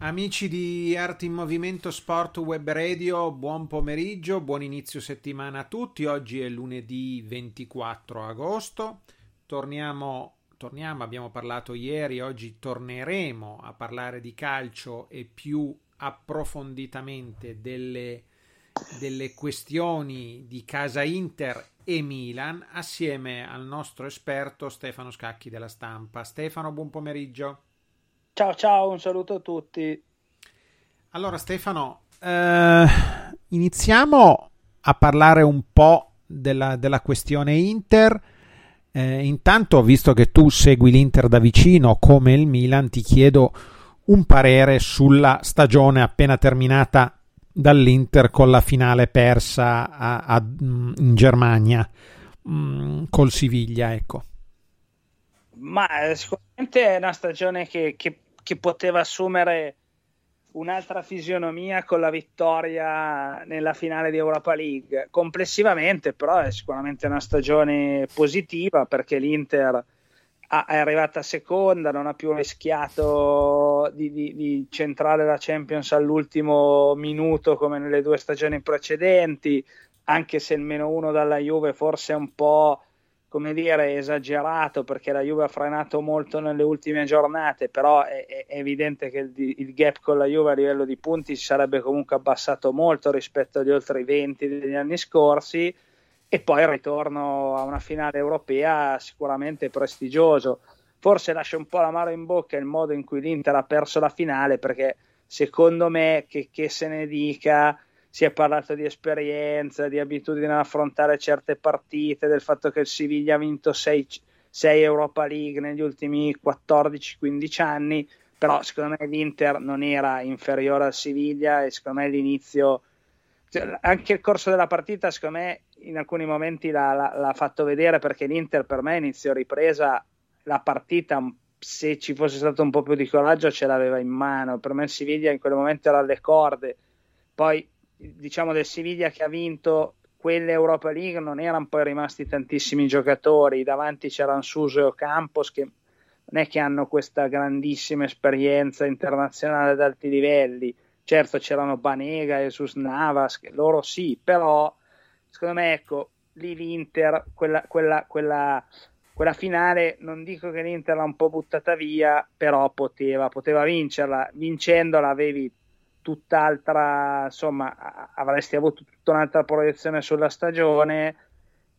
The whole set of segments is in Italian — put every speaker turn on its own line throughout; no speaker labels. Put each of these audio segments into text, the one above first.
Amici di Arti in Movimento Sport Web Radio, buon pomeriggio, buon inizio settimana a tutti. Oggi è lunedì 24 agosto. Torniamo, torniamo, abbiamo parlato ieri, oggi torneremo a parlare di calcio e più approfonditamente delle, delle questioni di casa Inter e Milan assieme al nostro esperto Stefano Scacchi della stampa. Stefano, buon pomeriggio.
Ciao ciao, un saluto a tutti.
Allora Stefano, eh, iniziamo a parlare un po' della, della questione Inter. Eh, intanto, visto che tu segui l'Inter da vicino come il Milan, ti chiedo un parere sulla stagione appena terminata dall'Inter con la finale persa a, a, in Germania mh, col Siviglia. Ecco.
Ma eh, sicuramente è una stagione che, che che poteva assumere un'altra fisionomia con la vittoria nella finale di Europa League. Complessivamente, però, è sicuramente una stagione positiva perché l'Inter è arrivata seconda, non ha più rischiato di, di, di, centrare la Champions all'ultimo minuto come nelle due stagioni precedenti, anche se il meno uno dalla Juve forse è un po' come dire, esagerato perché la Juve ha frenato molto nelle ultime giornate, però è, è evidente che il, il, gap con la Juve a livello di punti si sarebbe comunque abbassato molto rispetto agli oltre 20 degli anni scorsi e poi il ritorno a una finale europea sicuramente prestigioso. Forse lascia un po' l'amaro in bocca il modo in cui l'Inter ha perso la finale perché secondo me che, che se ne dica si è parlato di esperienza, di abitudine ad affrontare certe partite, del fatto che il Siviglia ha vinto 6, Europa League negli ultimi 14-15 anni, però secondo me l'Inter non era inferiore al Siviglia e secondo me l'inizio, cioè, anche il corso della partita, secondo me in alcuni momenti l'ha, l'ha, l'ha fatto vedere perché l'Inter per me inizio ripresa la partita se ci fosse stato un po' più di coraggio ce l'aveva in mano. Per me il Siviglia in quel momento era alle corde. Poi diciamo del Siviglia che ha vinto quell'Europa League non erano poi rimasti tantissimi giocatori, davanti c'erano Suso e Ocampos che non è che hanno questa grandissima esperienza internazionale ad alti livelli, certo c'erano Banega, Jesus Navas, che loro sì, però secondo me ecco, lì l'Inter, quella, quella, quella, quella finale, non dico che l'Inter l'ha un po' buttata via, però poteva, poteva vincerla, vincendola avevi tutt'altra, insomma, avresti avuto tutta un'altra proiezione sulla stagione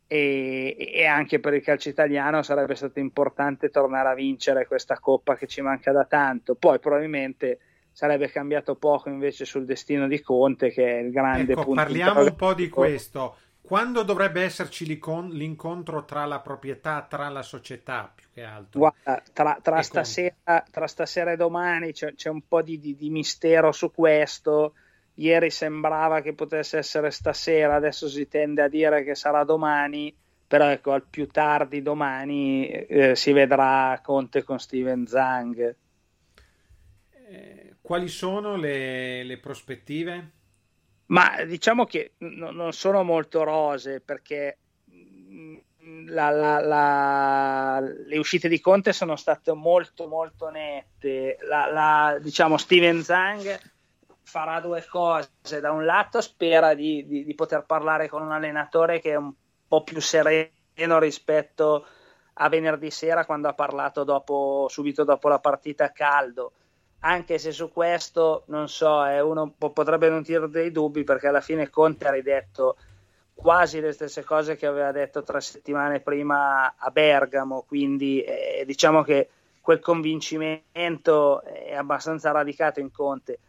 e, e, anche per il calcio italiano sarebbe stato importante tornare a vincere questa coppa che ci manca da tanto. Poi probabilmente sarebbe cambiato poco invece sul destino di Conte che è il grande
ecco,
punto.
Parliamo un po' di questo. Quando dovrebbe esserci l'incontro tra la proprietà, tra la società più che altro?
Guarda, tra, tra, stasera, tra stasera, e domani c'è, c'è un po' di, di, di, mistero su questo. Ieri sembrava che potesse essere stasera, adesso si tende a dire che sarà domani, però ecco, al più tardi domani eh, si vedrà Conte con Steven Zang.
Eh, quali sono le, le prospettive?
Ma diciamo che n- non sono molto rose perché mm, la, la, la, le uscite di Conte sono state molto molto nette. diciamo Steven Zang farà due cose. Da un lato spera di, di, di, poter parlare con un allenatore che è un po' più sereno rispetto a venerdì sera quando ha parlato dopo, subito dopo la partita a caldo anche se su questo non so, eh, uno potrebbe non tirare dei dubbi perché alla fine Conte ha ridetto quasi le stesse cose che aveva detto tre settimane prima a Bergamo, quindi eh, diciamo che quel convincimento è abbastanza radicato in Conte.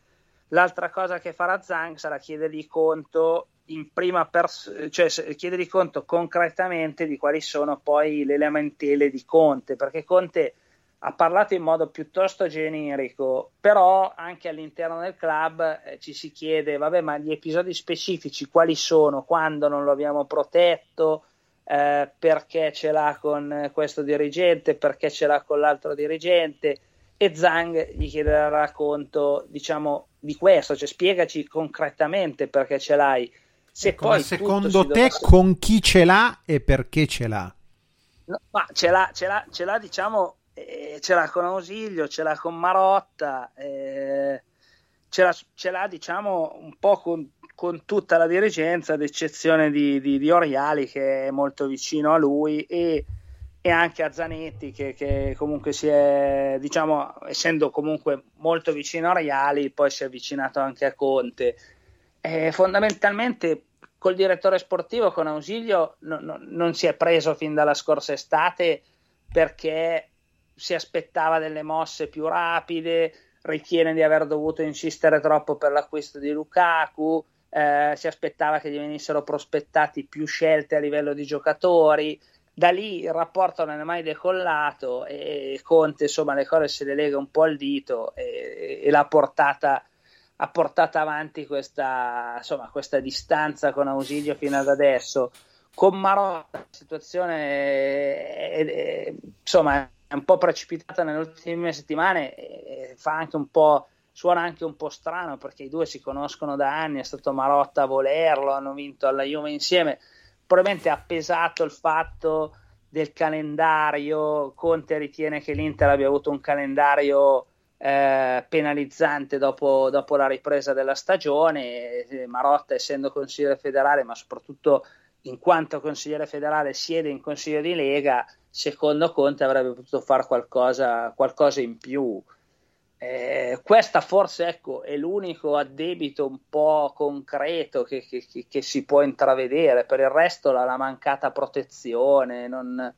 L'altra cosa che farà Zang sarà chiedergli conto in prima persona, cioè chiedergli conto concretamente di quali sono poi le lamentele di Conte, perché Conte ha parlato in modo piuttosto generico, però anche all'interno del club eh, ci si chiede, vabbè, ma gli episodi specifici quali sono? Quando non lo abbiamo protetto? Eh, perché ce l'ha con questo dirigente? Perché ce l'ha con l'altro dirigente? E Zhang gli chiederà conto, diciamo, di questo, cioè spiegaci concretamente perché ce l'hai.
Se ecco, poi secondo te dovrà... con chi ce l'ha e perché ce l'ha?
No, ma ce l'ha, ce l'ha, ce l'ha diciamo eh, ce l'ha con Ausilio, ce l'ha con Marotta, eh, ce, l'ha, ce, l'ha, diciamo un po' con, con, tutta la dirigenza, ad eccezione di, di, di, Oriali che è molto vicino a lui e, e anche a Zanetti che, che, comunque si è, diciamo, essendo comunque molto vicino a Oriali, poi si è avvicinato anche a Conte. Eh, fondamentalmente col direttore sportivo, con Ausilio, no, no, non si è preso fin dalla scorsa estate perché si aspettava delle mosse più rapide, ritiene di aver dovuto insistere troppo per l'acquisto di Lukaku, eh, si aspettava che gli venissero prospettati più scelte a livello di giocatori. Da lì il rapporto non è mai decollato e Conte insomma le cose se le lega un po' al dito e, e l'ha portata, ha portato avanti questa, insomma, questa distanza con Ausilio fino ad adesso. Con Marotta la situazione è, è, è, insomma, è un po' precipitata nelle ultime settimane e fa anche un po' suona anche un po' strano perché i due si conoscono da anni, è stato Marotta a volerlo, hanno vinto alla Juve insieme, probabilmente ha pesato il fatto del calendario, Conte ritiene che l'Inter abbia avuto un calendario eh, penalizzante dopo, dopo, la ripresa della stagione, Marotta essendo consigliere federale ma soprattutto in quanto consigliere federale siede in consiglio di Lega, secondo Conte avrebbe potuto fare qualcosa, qualcosa in più. Eh, questa forse ecco, è l'unico addebito un po' concreto che, che, che, si può intravedere, per il resto la, la mancata protezione, non...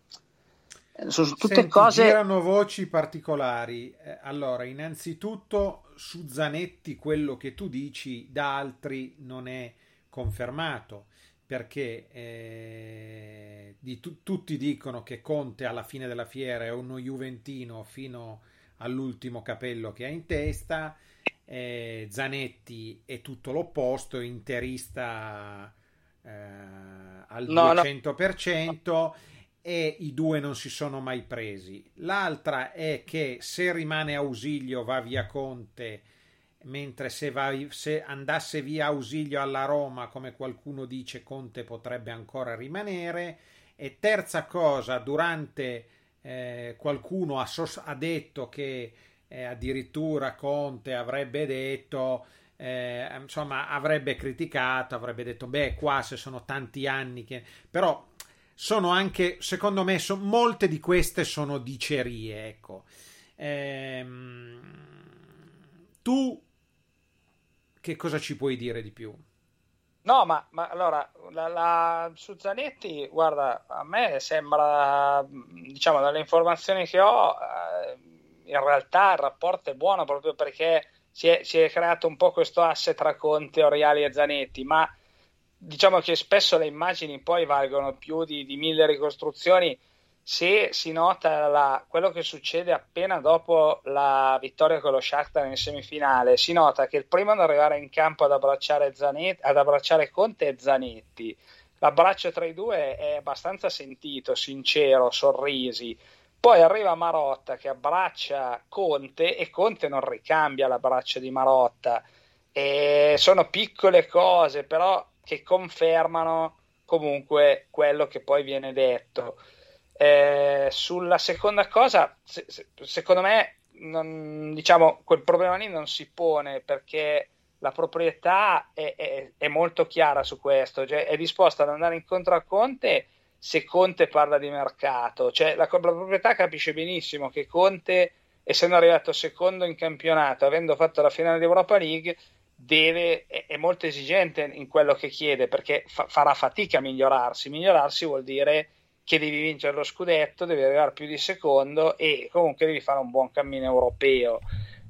Sono tutte Senti, cose... Girano voci particolari. Eh, allora, innanzitutto su Zanetti quello che tu dici da altri non è confermato perché eh, tu, tutti dicono che Conte alla fine della fiera è uno Juventino fino all'ultimo capello che ha in testa, eh, Zanetti è tutto l'opposto, interista eh, al no, 200% no. e i due non si sono mai presi. L'altra è che se rimane Ausilio va via Conte mentre se, va, se, andasse via Ausilio alla Roma, come qualcuno dice, Conte potrebbe ancora rimanere. E terza cosa, durante eh, qualcuno ha, sos- ha, detto che eh, addirittura Conte avrebbe detto, eh, insomma, avrebbe criticato, avrebbe detto, beh, qua se sono tanti anni che... però sono anche, secondo me, so- molte di queste sono dicerie, ecco. Ehm, tu che cosa ci puoi dire di più?
No, ma, ma allora, la, la, su Zanetti, guarda, a me sembra, diciamo, dalle informazioni che ho, eh, in realtà il rapporto è buono proprio perché si è, si è, creato un po' questo asse tra Conte, Oriali e Zanetti, ma diciamo che spesso le immagini poi valgono più di, di mille ricostruzioni se si nota la, quello che succede appena dopo la vittoria con lo Shakhtar in semifinale, si nota che il primo ad arrivare in campo ad abbracciare, Zanetti, ad abbracciare Conte è Zanetti. L'abbraccio tra i due è abbastanza sentito, sincero, sorrisi. Poi arriva Marotta che abbraccia Conte e Conte non ricambia l'abbraccio di Marotta. E sono piccole cose, però che confermano comunque quello che poi viene detto. Eh, sulla seconda cosa, se, se, secondo me, non, diciamo, quel problema lì non si pone perché la proprietà è, è, è molto chiara su questo, cioè è disposta ad andare incontro a Conte se Conte parla di mercato, cioè la, la proprietà capisce benissimo che Conte, essendo arrivato secondo in campionato, avendo fatto la finale di Europa League, deve, è, è molto esigente in quello che chiede perché fa, farà fatica a migliorarsi. Migliorarsi vuol dire che devi vincere lo scudetto, devi arrivare più di secondo e comunque devi fare un buon cammino europeo.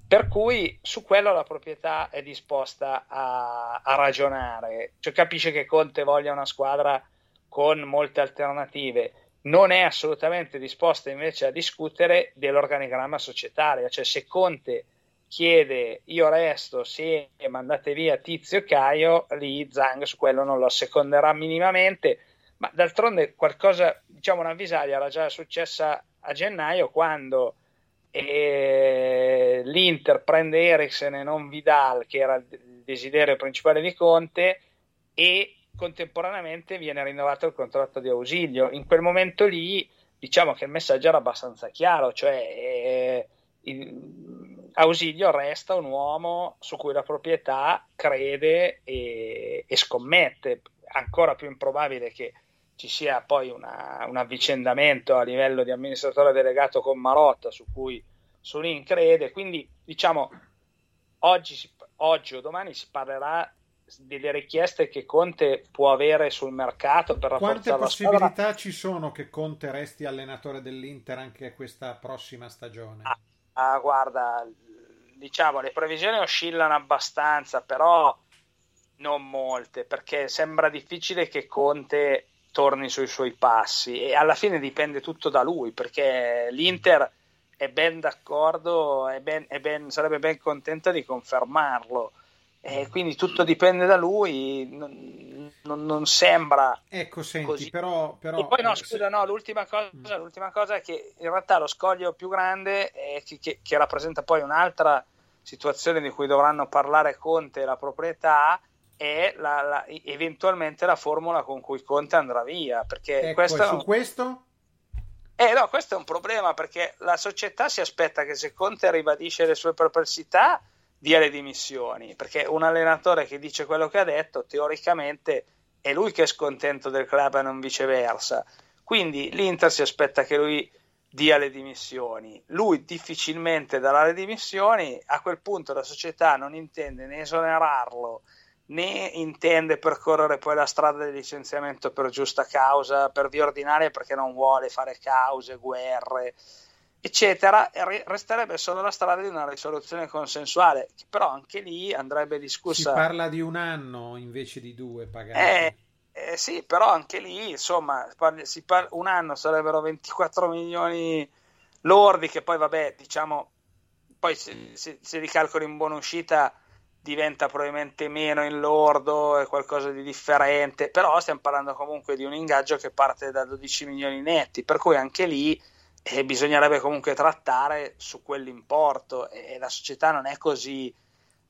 Per cui su quello la proprietà è disposta a, a ragionare, cioè capisce che Conte voglia una squadra con molte alternative. non è assolutamente disposta invece a discutere dell'organigramma societario, cioè se Conte chiede io resto se mandate via Tizio e Caio, lì Zang su quello non lo seconderà minimamente, ma d'altronde qualcosa, diciamo una visaglia era già successa a gennaio quando eh, l'Inter prende Eriksen e non Vidal, che era il desiderio principale di Conte, e contemporaneamente viene rinnovato il contratto di Ausilio. In quel momento lì diciamo che il messaggio era abbastanza chiaro, cioè eh, il, Ausilio resta un uomo su cui la proprietà crede e, e scommette. Ancora più improbabile che ci sia poi una, un avvicendamento a livello di amministratore delegato con Marotta su cui Solin crede. Quindi diciamo oggi, oggi o domani si parlerà delle richieste che Conte può avere sul mercato per
rafforzare Quante possibilità ci sono che Conte resti allenatore dell'Inter anche questa prossima stagione?
Ah, ah, guarda, diciamo le previsioni oscillano abbastanza, però non molte, perché sembra difficile che Conte torni sui suoi passi e alla fine dipende tutto da lui, perché l'Inter è ben d'accordo, è ben, è ben, sarebbe ben contenta di confermarlo e quindi tutto dipende da lui, non, non, non sembra.
Ecco, senti, così. però, però.
E poi no, scusa, no, l'ultima cosa, mm. l'ultima cosa, è che in realtà lo scoglio più grande, che, che, che, rappresenta poi un'altra situazione di cui dovranno parlare Conte e la proprietà, è la, la, eventualmente la formula con cui Conte andrà via. Perché
ecco,
questo,
su questo?
Eh no, questo è un problema perché la società si aspetta che se Conte ribadisce le sue perplessità dia le dimissioni, perché un allenatore che dice quello che ha detto, teoricamente è lui che è scontento del club e non viceversa. Quindi l'Inter si aspetta che lui dia le dimissioni. Lui difficilmente darà le dimissioni, a quel punto la società non intende né esonerarlo né intende percorrere poi la strada del licenziamento per giusta causa, per via ordinaria perché non vuole fare cause, guerre eccetera, resterebbe solo la strada di una risoluzione consensuale, che però anche lì andrebbe discussa.
Si parla di un anno invece di due pagati.
Eh, eh sì, però anche lì, insomma, parla, un anno sarebbero 24 milioni lordi, che poi vabbè, diciamo, poi se, se, se li calcoli in buona uscita diventa probabilmente meno in lordo, è qualcosa di differente, però stiamo parlando comunque di un ingaggio che parte da 12 milioni netti, per cui anche lì e bisognerebbe comunque trattare su quell'importo e la società non è così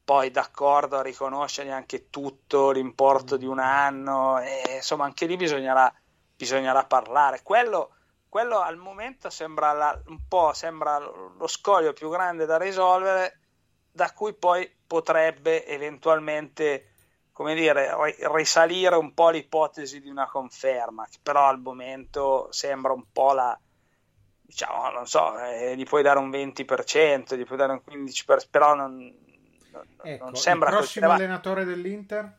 poi d'accordo a riconoscere neanche tutto l'importo di un anno e insomma anche lì bisognerà, bisognerà parlare. Quello, quello, al momento sembra la, un po' sembra lo scoglio più grande da risolvere da cui poi potrebbe eventualmente come dire, risalire un po' l'ipotesi di una conferma, che però al momento sembra un po' la, diciamo, non so, eh, gli puoi dare un 20%, gli puoi dare un 15%, però non, non,
ecco,
non sembra
il prossimo così. allenatore dell'Inter?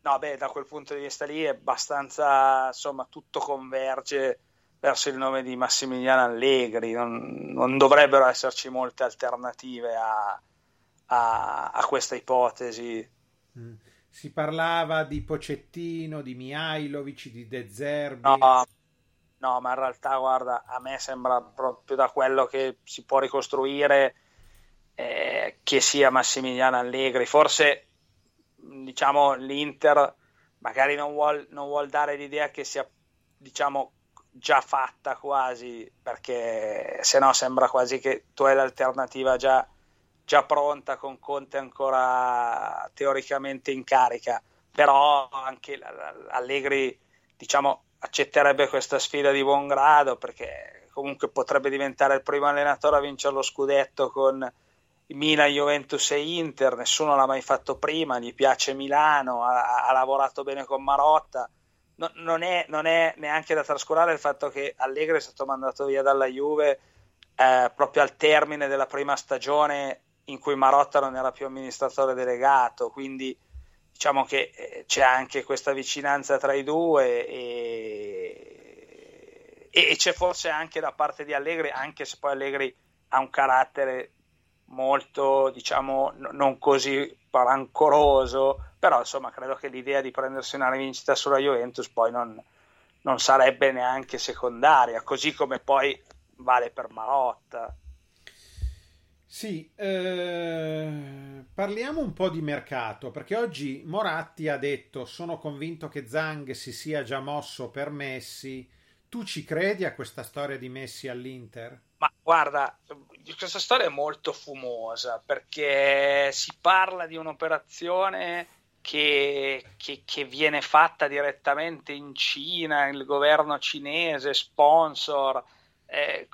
No, beh, da quel punto di vista lì è abbastanza, insomma, tutto converge verso il nome di Massimiliano Allegri, non, non dovrebbero esserci molte alternative a, a, a questa ipotesi.
Mm. Si parlava di Pocettino, di Mihailovic, di De Zerbi.
No, No, ma in realtà, guarda, a me sembra proprio da quello che si può ricostruire eh, che sia Massimiliano Allegri. Forse, diciamo, l'Inter magari non vuol, non vuol dare l'idea che sia, diciamo, già fatta quasi, perché se no sembra quasi che tu hai l'alternativa già, già pronta con Conte ancora teoricamente in carica. Però anche Allegri, diciamo, accetterebbe questa sfida di buon grado perché comunque potrebbe diventare il primo allenatore a vincere lo scudetto con Milan, Juventus e Inter, nessuno l'ha mai fatto prima, gli piace Milano, ha, ha lavorato bene con Marotta. No, non, è, non, è, neanche da trascurare il fatto che Allegri è stato mandato via dalla Juve eh, proprio al termine della prima stagione in cui Marotta non era più amministratore delegato, quindi diciamo che eh, c'è anche questa vicinanza tra i due e, e, c'è forse anche da parte di Allegri, anche se poi Allegri ha un carattere molto, diciamo, non così rancoroso, però insomma credo che l'idea di prendersi una rivincita sulla Juventus poi non, non sarebbe neanche secondaria, così come poi vale per Marotta.
Sì, eh, parliamo un po' di mercato, perché oggi Moratti ha detto sono convinto che Zhang si sia già mosso per Messi. Tu ci credi a questa storia di Messi all'Inter?
Ma guarda, questa storia è molto fumosa perché si parla di un'operazione che, che, che viene fatta direttamente in Cina, il governo cinese, sponsor. Eh,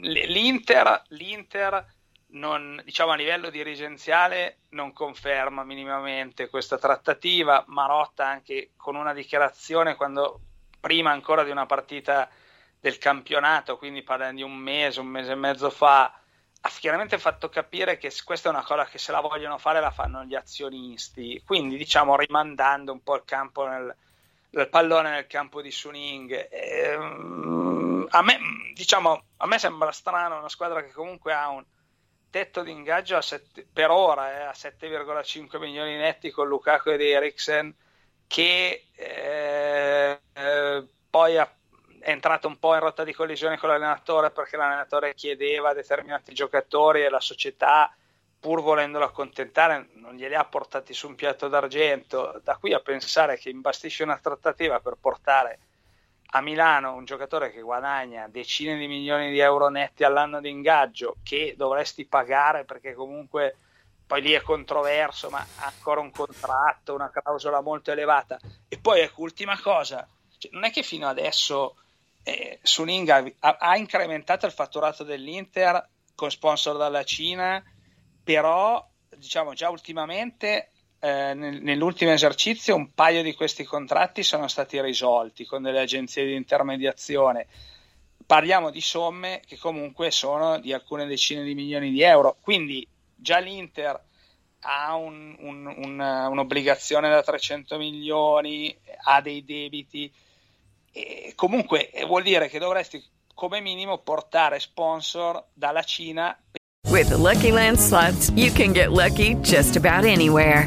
l'Inter, l'Inter non, diciamo a livello dirigenziale non conferma minimamente questa trattativa. Marotta anche con una dichiarazione quando prima ancora di una partita del campionato, quindi parliamo di un mese, un mese e mezzo fa, ha chiaramente fatto capire che questa è una cosa che se la vogliono fare la fanno gli azionisti, quindi diciamo rimandando un po' il campo nel, il pallone nel campo di Suning. E, um, a, me, diciamo, a me sembra strano una squadra che comunque ha un tetto di ingaggio sette, per ora eh, a 7,5 milioni netti con Lukaku ed Eriksen che eh, eh, poi ha è entrato un po' in rotta di collisione con l'allenatore perché l'allenatore chiedeva a determinati giocatori e la società, pur volendolo accontentare, non glieli ha portati su un piatto d'argento. Da qui a pensare che imbastisce una trattativa per portare a Milano un giocatore che guadagna decine di milioni di euro netti all'anno di ingaggio che dovresti pagare perché comunque poi lì è controverso, ma ha ancora un contratto, una clausola molto elevata. E poi ecco, ultima cosa, cioè, non è che fino adesso eh, Suning ha, ha, incrementato il fatturato dell'Inter con sponsor dalla Cina, però diciamo già ultimamente eh, nel, nell'ultimo esercizio un paio di questi contratti sono stati risolti con delle agenzie di intermediazione. Parliamo di somme che comunque sono di alcune decine di milioni di euro, quindi già l'Inter ha un, un, un, un'obbligazione da 300 milioni, ha dei debiti e comunque eh, vuol dire che dovresti come minimo portare sponsor dalla Cina.
With the Lucky Land slots, you can get lucky just about anywhere.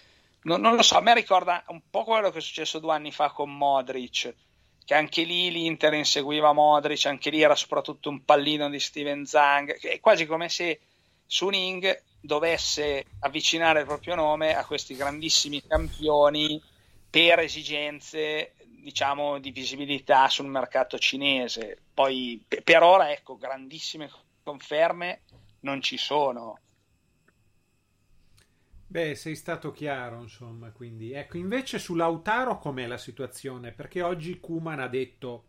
Non, non, lo so, a me ricorda un po' quello che è successo due anni fa con Modric, che anche lì l'Inter inseguiva Modric, anche lì era soprattutto un pallino di Steven Zang, è quasi come se Suning dovesse avvicinare il proprio nome a questi grandissimi campioni per esigenze diciamo di visibilità sul mercato cinese. Poi per ora ecco grandissime conferme non ci sono
Beh, sei stato chiaro, insomma, quindi. Ecco, invece su Lautaro com'è la situazione? Perché oggi Kuman ha detto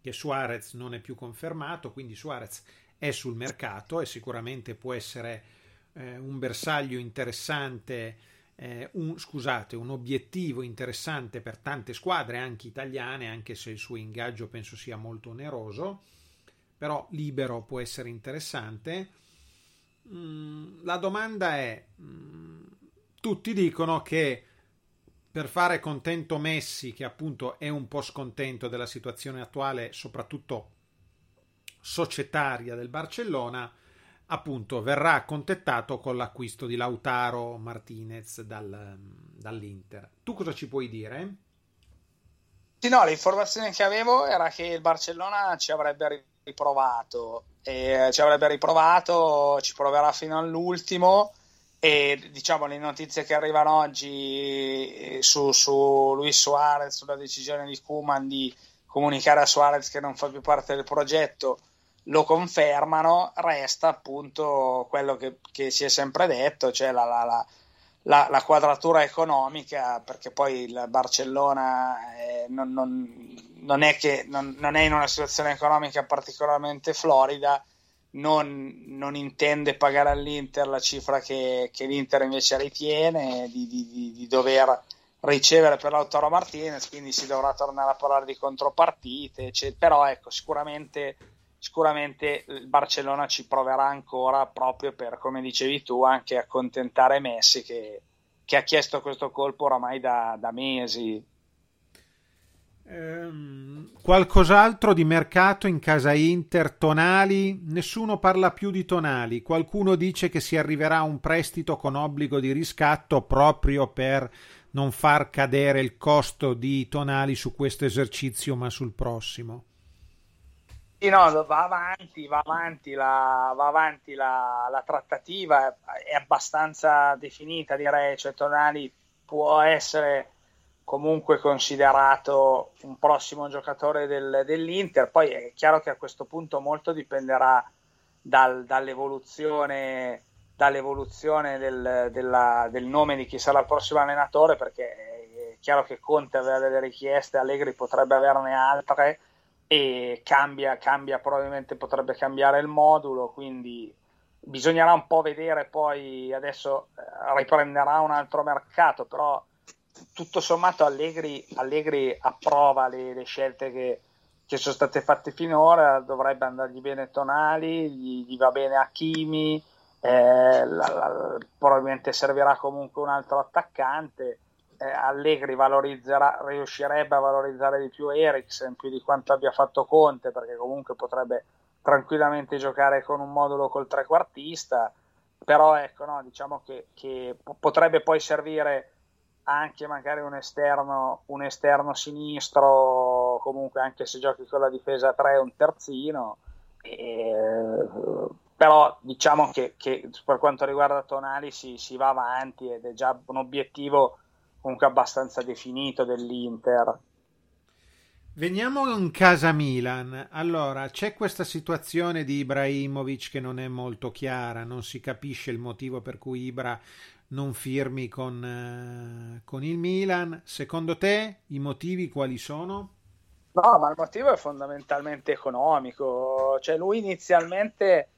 che Suarez non è più confermato, quindi Suarez è sul mercato e sicuramente può essere eh, un bersaglio interessante, eh, un, scusate, un obiettivo interessante per tante squadre, anche italiane, anche se il suo ingaggio penso sia molto oneroso, però libero può essere interessante Mm, la domanda è, mm, tutti dicono che per fare contento Messi, che appunto è un po' scontento della situazione attuale, soprattutto societaria del Barcellona, appunto verrà accontentato con l'acquisto di Lautaro Martinez dal, dall'Inter. Tu cosa ci puoi dire?
Sì, no, l'informazione che avevo era che il Barcellona ci avrebbe riprovato e ci avrebbe riprovato, ci proverà fino all'ultimo e diciamo le notizie che arrivano oggi eh, su, su Luis Suarez, sulla decisione di Kuman di comunicare a Suarez che non fa più parte del progetto, lo confermano, resta appunto quello che, che si è sempre detto, cioè la, la, la, la, la quadratura economica, perché poi il Barcellona eh, non, non, non, è che, non, è in una situazione economica particolarmente florida, non, intende pagare all'Inter la cifra che, che l'Inter invece ritiene di, di, di, dover ricevere per Lautaro Martinez, quindi si dovrà tornare a parlare di contropartite, eccetera. però ecco, sicuramente sicuramente il Barcellona ci proverà ancora proprio per, come dicevi tu, anche accontentare Messi che, che ha chiesto questo colpo oramai da, da mesi.
Ehm, qualcos'altro di mercato in casa Inter? Tonali? Nessuno parla più di Tonali. Qualcuno dice che si arriverà a un prestito con obbligo di riscatto proprio per non far cadere il costo di Tonali su questo esercizio ma sul prossimo.
Sì, no, va avanti, va avanti, la, va avanti la, la, trattativa, è abbastanza definita direi, cioè Tonali può essere comunque considerato un prossimo giocatore del, dell'Inter, poi è chiaro che a questo punto molto dipenderà dal, dall'evoluzione, dall'evoluzione del, della, del nome di chi sarà il prossimo allenatore, perché è chiaro che Conte aveva delle richieste, Allegri potrebbe averne altre e cambia, cambia, probabilmente potrebbe cambiare il modulo, quindi bisognerà un po' vedere poi adesso eh, riprenderà un altro mercato, però tutto sommato Allegri, Allegri approva le, le scelte che, che, sono state fatte finora, dovrebbe andargli bene Tonali, gli, gli va bene Hakimi, eh, probabilmente servirà comunque un altro attaccante eh, Allegri riuscirebbe a valorizzare di più Eriksen più di quanto abbia fatto Conte perché comunque potrebbe tranquillamente giocare con un modulo col trequartista. Però ecco no, diciamo che, che potrebbe poi servire anche magari un esterno, un esterno sinistro comunque anche se giochi con la difesa 3 un terzino. E, però diciamo che, che, per quanto riguarda Tonali si, si va avanti ed è già un obiettivo comunque abbastanza definito dell'Inter.
Veniamo in casa Milan. Allora, c'è questa situazione di Ibrahimovic che non è molto chiara, non si capisce il motivo per cui Ibra non firmi con, eh, con il Milan. Secondo te i motivi quali sono?
No, ma il motivo è fondamentalmente economico. Cioè, lui inizialmente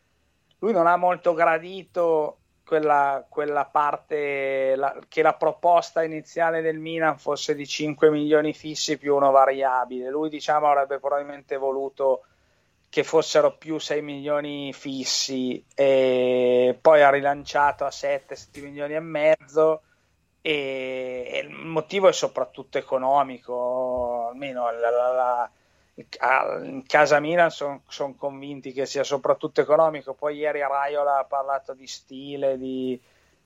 lui non ha molto gradito quella, quella parte la, che la proposta iniziale del Milan fosse di 5 milioni fissi più uno variabile. Lui diciamo avrebbe probabilmente voluto che fossero più 6 milioni fissi e poi ha rilanciato a 7, 7 milioni e mezzo e, e il motivo è soprattutto economico, almeno la, la, in casa Milan sono son convinti che sia soprattutto economico. Poi ieri Raiola ha parlato di stile, di,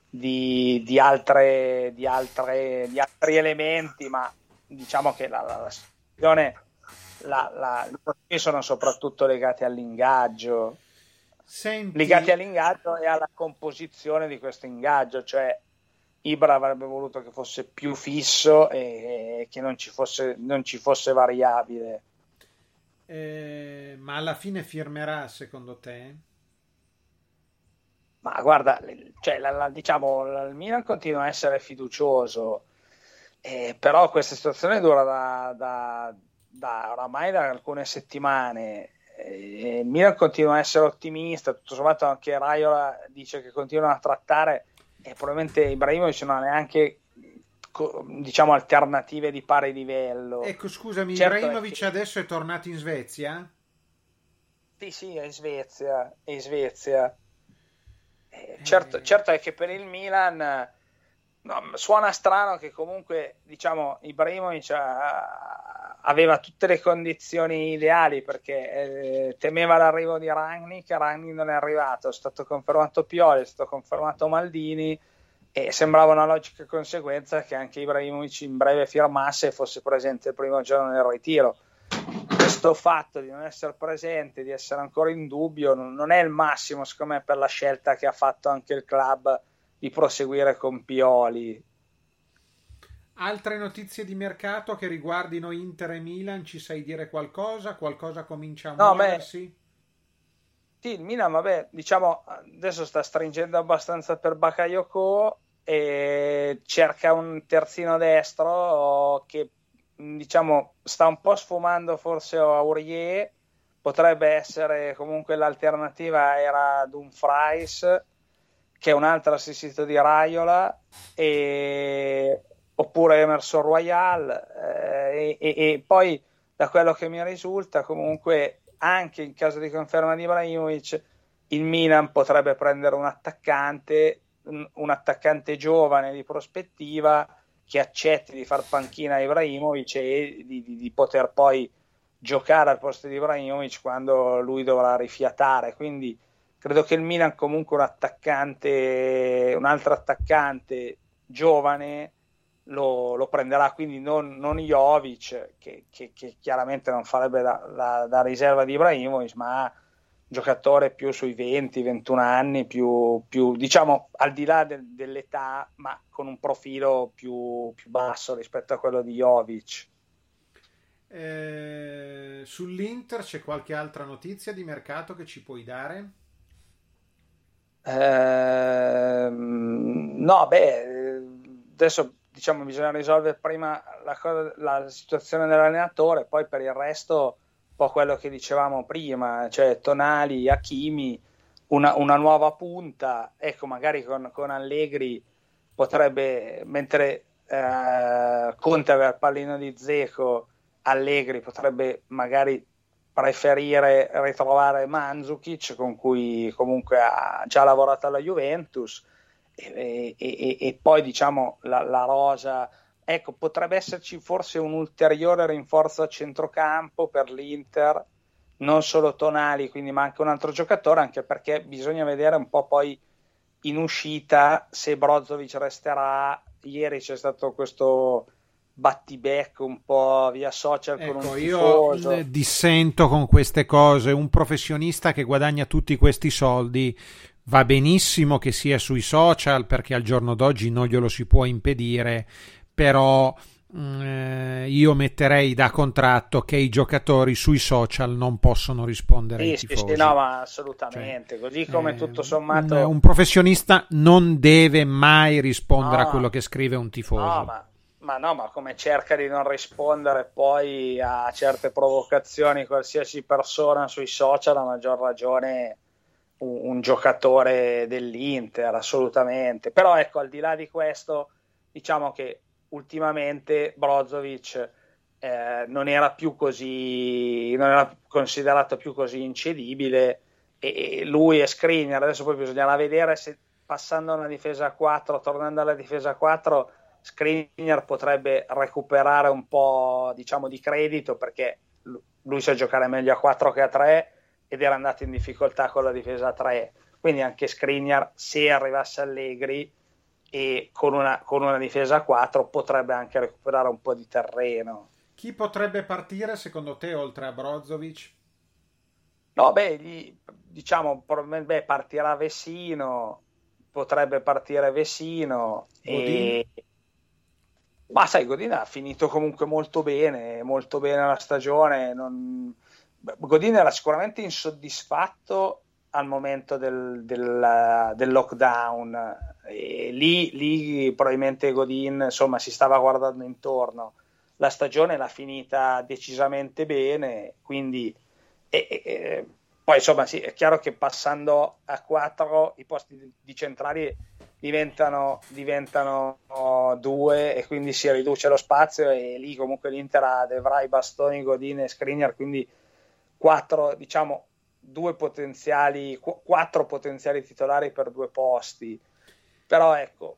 di, di, altre, di, altre, di altri elementi, ma diciamo che la, la, la situazione, la, la, i motivi sono soprattutto legati all'ingaggio. Senti... Legati all'ingaggio e alla composizione di questo ingaggio, cioè Ibra avrebbe voluto che fosse più fisso e che non ci fosse, non ci fosse variabile
eh, ma alla fine firmerà secondo te?
Ma guarda, cioè, la, la, diciamo, il Milan continua a essere fiducioso, eh, però questa situazione dura da, da, da oramai da alcune settimane. Eh, il Milan continua a essere ottimista, tutto sommato anche Raiola dice che continuano a trattare e probabilmente Ibrahimovic non ha neanche diciamo alternative di pari livello.
Ecco, scusami, certo Ibrahimovic che... adesso è tornato in Svezia?
Sì, sì, è in Svezia, è in Svezia. Eh, eh... Certo, certo, è che per il Milan no, suona strano che comunque, diciamo, Ibrahimovic ha, aveva tutte le condizioni ideali perché eh, temeva l'arrivo di Ragni, che Ragni non è arrivato, è stato confermato Pioli, è stato confermato Maldini, e sembrava una logica conseguenza che anche Ibrahimovic in breve firmasse e fosse presente il primo giorno del ritiro. Questo fatto di non essere presente, di essere ancora in dubbio, non è il massimo, secondo me, per la scelta che ha fatto anche il club di proseguire con Pioli.
Altre notizie di mercato che riguardino Inter e Milan, ci sai dire qualcosa? Qualcosa comincia a
no,
muoversi?
Beh, sì, il Milan, vabbè, diciamo, adesso sta stringendo abbastanza per Bakayoko cerca un terzino destro che, diciamo, sta un po' sfumando forse Aurier, potrebbe essere comunque l'alternativa era Dumfries, che è un altro assistito di Raiola, e... oppure Emerson Royal, eh, e, e, e poi da quello che mi risulta comunque anche in caso di conferma di Ibrahimovic, il Milan potrebbe prendere un attaccante, un attaccante giovane di prospettiva che accetti di far panchina a Ibrahimovic e di, di, di, poter poi giocare al posto di Ibrahimovic quando lui dovrà rifiatare. Quindi credo che il Milan comunque un attaccante, un altro attaccante giovane lo, lo prenderà quindi non, non Jovic che, che, che, chiaramente non farebbe la, la, la, riserva di Ibrahimovic ma giocatore più sui 20-21 anni più, più, diciamo al di là de, dell'età ma con un profilo più, più, basso rispetto a quello di Jovic
eh, sull'Inter c'è qualche altra notizia di mercato che ci puoi dare?
Eh, no beh adesso diciamo, bisogna risolvere prima la, cosa, la situazione dell'allenatore, poi per il resto po' quello che dicevamo prima, cioè Tonali, Hakimi, una, una nuova punta, ecco magari con, con Allegri potrebbe, mentre eh, Conte aveva il pallino di Zeco, Allegri potrebbe magari preferire ritrovare Mandzukic con cui comunque ha già lavorato alla Juventus e, e, e poi diciamo la, la, rosa. Ecco, potrebbe esserci forse un ulteriore rinforzo a centrocampo per l'Inter, non solo Tonali, quindi ma anche un altro giocatore, anche perché bisogna vedere un po' poi in uscita se Brozovic resterà. Ieri c'è stato questo battibecco un po' via social ecco, con un tifoso.
io dissento con queste cose un professionista che guadagna tutti questi soldi Va benissimo che sia sui social perché al giorno d'oggi non glielo si può impedire, però mm, eh, io metterei da contratto che i giocatori sui social non possono rispondere
sì,
ai tifosi.
Sì, no, ma assolutamente, cioè, così come eh, tutto sommato...
Un, un, professionista non deve mai rispondere no, a quello che scrive un tifoso.
No, ma, ma no, ma come cerca di non rispondere poi a certe provocazioni qualsiasi persona sui social, a maggior ragione un, un, giocatore dell'Inter, assolutamente. Però ecco, al di là di questo, diciamo che ultimamente Brozovic eh, non era più così, non era considerato più così incedibile e, lui e Skriniar, adesso poi bisognerà vedere se passando una difesa a 4, tornando alla difesa a 4, Skriniar potrebbe recuperare un po' diciamo di credito perché lui sa giocare meglio a 4 che a 3 ed era andato in difficoltà con la difesa 3. Quindi anche Skriniar, se arrivasse Allegri e con una, con una difesa 4, potrebbe anche recuperare un po' di terreno.
Chi potrebbe partire secondo te oltre a Brozovic?
No, beh, gli, diciamo, beh, partirà Vessino, potrebbe partire Vessino. E... Ma sai, Godin ha finito comunque molto bene, molto bene la stagione. Non Godin era sicuramente insoddisfatto al momento del, del, del lockdown. E lì, lì probabilmente Godin insomma si stava guardando intorno. La stagione l'ha finita decisamente bene quindi e, e, poi insomma sì, è chiaro che passando a 4 i posti di, centrali diventano, diventano due e quindi si riduce lo spazio e lì comunque l'Inter De Vrij, Bastoni, Godin e Skriniar quindi quattro, diciamo, due potenziali, qu- quattro potenziali titolari per due posti. Però ecco,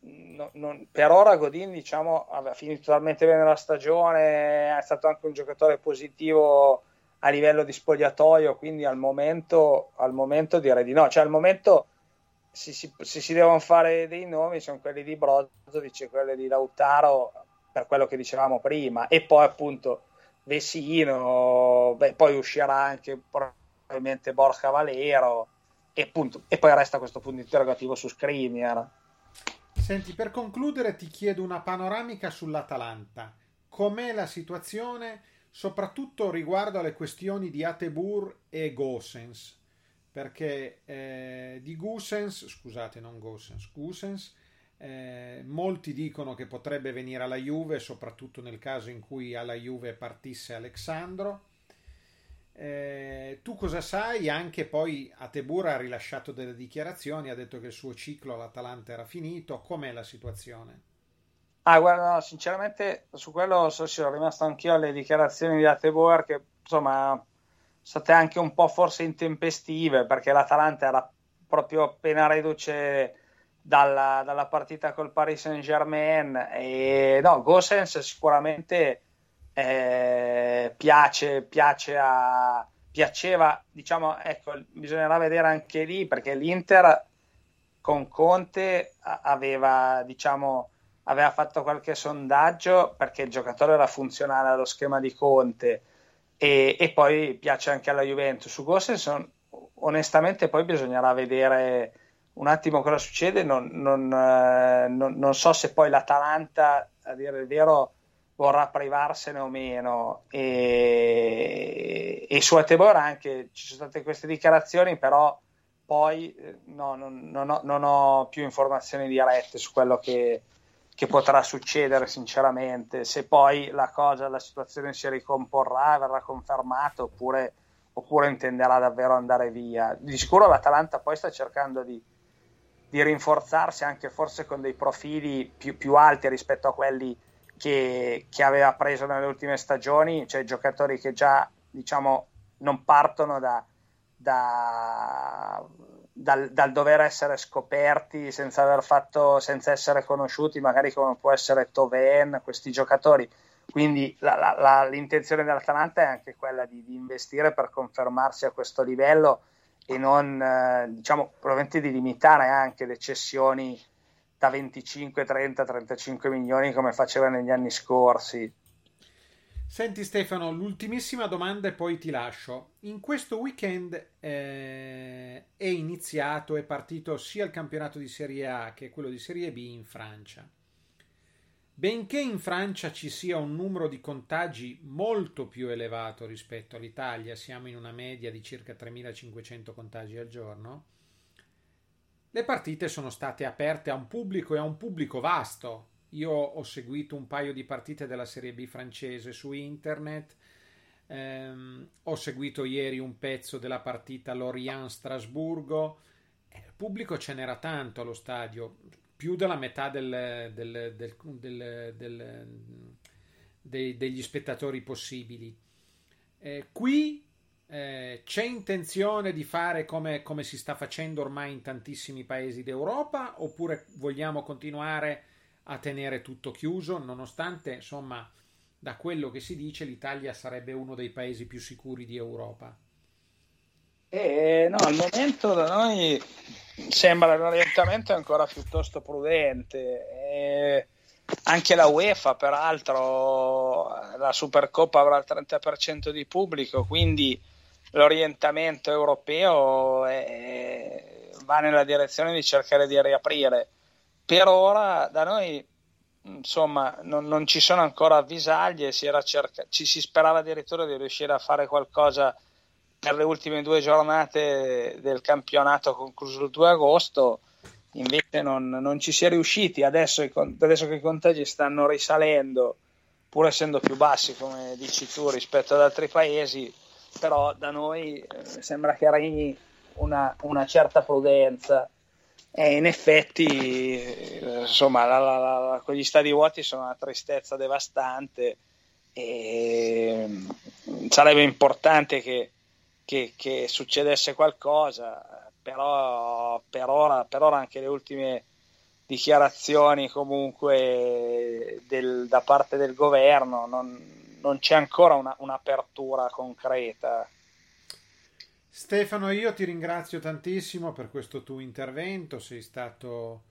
no, non, per ora Godin diciamo, aveva finito talmente bene la stagione, è stato anche un giocatore positivo a livello di spogliatoio, quindi al momento, al momento direi di no. Cioè al momento se si, se si devono fare dei nomi sono quelli di Brozovic e quelli di Lautaro per quello che dicevamo prima e poi appunto Vesino, beh, poi uscirà anche probabilmente Borja Valero e, punto. e poi resta questo punto interrogativo su Skriniar.
Senti, per concludere ti chiedo una panoramica sull'Atalanta. Com'è la situazione, soprattutto riguardo alle questioni di Atebur e Gossens? Perché eh, di Gossens, scusate, non Gossens, Gossens, eh, molti dicono che potrebbe venire alla Juve, soprattutto nel caso in cui alla Juve partisse Alexandro. Eh, tu cosa sai? Anche poi Atebur ha rilasciato delle dichiarazioni, ha detto che il suo ciclo all'Atalanta era finito. Com'è la situazione?
Ah, guarda, no, sinceramente su quello so, sono rimasto anch'io alle dichiarazioni di Atebor che insomma sono state anche un po' forse intempestive perché l'Atalanta era proprio appena reduce dalla, dalla partita col Paris Saint Germain e no, Gossens sicuramente eh, piace, piace a, piaceva, diciamo, ecco, bisognerà vedere anche lì perché l'Inter con Conte aveva, diciamo, aveva fatto qualche sondaggio perché il giocatore era funzionale allo schema di Conte e, e poi piace anche alla Juventus. Su Gossens onestamente poi bisognerà vedere un attimo cosa succede, non, non, eh, non, non so se poi l'Atalanta, a dire il vero, vorrà privarsene o meno. E, e su Atebor anche ci sono state queste dichiarazioni però poi eh, no, non, non, ho, non, ho, più informazioni dirette su quello che, che, potrà succedere sinceramente. Se poi la cosa, la situazione si ricomporrà verrà confermata oppure, oppure intenderà davvero andare via. Di sicuro l'Atalanta poi sta cercando di, di rinforzarsi anche forse con dei profili più, più alti rispetto a quelli che, che, aveva preso nelle ultime stagioni, cioè giocatori che già diciamo non partono da, da, dal, dal, dover essere scoperti senza aver fatto, senza essere conosciuti, magari come può essere Toven, questi giocatori. Quindi la, la, la, l'intenzione dell'Atalanta è anche quella di, di, investire per confermarsi a questo livello e non, eh, diciamo, probabilmente di limitare anche le cessioni da 25, 30, 35 milioni come faceva negli anni scorsi.
Senti Stefano, l'ultimissima domanda e poi ti lascio. In questo weekend eh, è iniziato, è partito sia il campionato di Serie A che quello di Serie B in Francia. Benché in Francia ci sia un numero di contagi molto più elevato rispetto all'Italia, siamo in una media di circa 3.500 contagi al giorno, le partite sono state aperte a un pubblico e a un pubblico vasto. Io ho seguito un paio di partite della Serie B francese su internet. Ehm, ho seguito ieri un pezzo della partita Lorient-Strasburgo. Il eh, pubblico ce n'era tanto allo stadio, più della metà del, del, del, degli spettatori possibili. Eh, qui eh, c'è intenzione di fare come, come, si sta facendo ormai in tantissimi paesi d'Europa oppure vogliamo continuare a tenere tutto chiuso nonostante insomma da quello che si dice l'Italia sarebbe uno dei paesi più sicuri di Europa?
Eh, no, al momento da noi sembra l'orientamento ancora piuttosto prudente. Eh, anche la UEFA, peraltro, la Supercoppa avrà il 30% di pubblico, quindi l'orientamento europeo è, va nella direzione di cercare di riaprire. Per ora da noi insomma non, non ci sono ancora avvisaglie, si cerca, ci si sperava addirittura di riuscire a fare qualcosa per le ultime due giornate del campionato concluso il 2 agosto, invece non, non ci si è riusciti, adesso, adesso che i contagi stanno risalendo, pur essendo più bassi come dici tu rispetto ad altri paesi, però da noi eh, sembra che regni una, una, certa prudenza. E in effetti eh, insomma la, la, la, quegli stadi vuoti sono una tristezza devastante e mm, sarebbe importante che, che, che succedesse qualcosa però per ora, per ora anche le ultime dichiarazioni comunque del, da parte del governo non, non c'è ancora una, un'apertura concreta.
Stefano, io ti ringrazio tantissimo per questo tuo intervento, sei stato,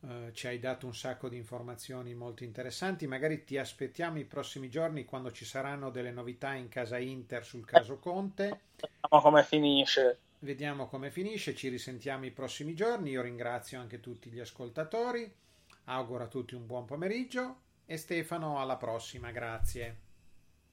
eh, ci hai dato un sacco di informazioni molto interessanti, magari ti aspettiamo i prossimi giorni quando ci saranno delle novità in casa Inter sul caso Conte.
Vediamo come finisce.
vediamo come finisce, ci risentiamo i prossimi giorni. Io ringrazio anche tutti gli ascoltatori, auguro a tutti un buon pomeriggio e Stefano alla prossima, grazie.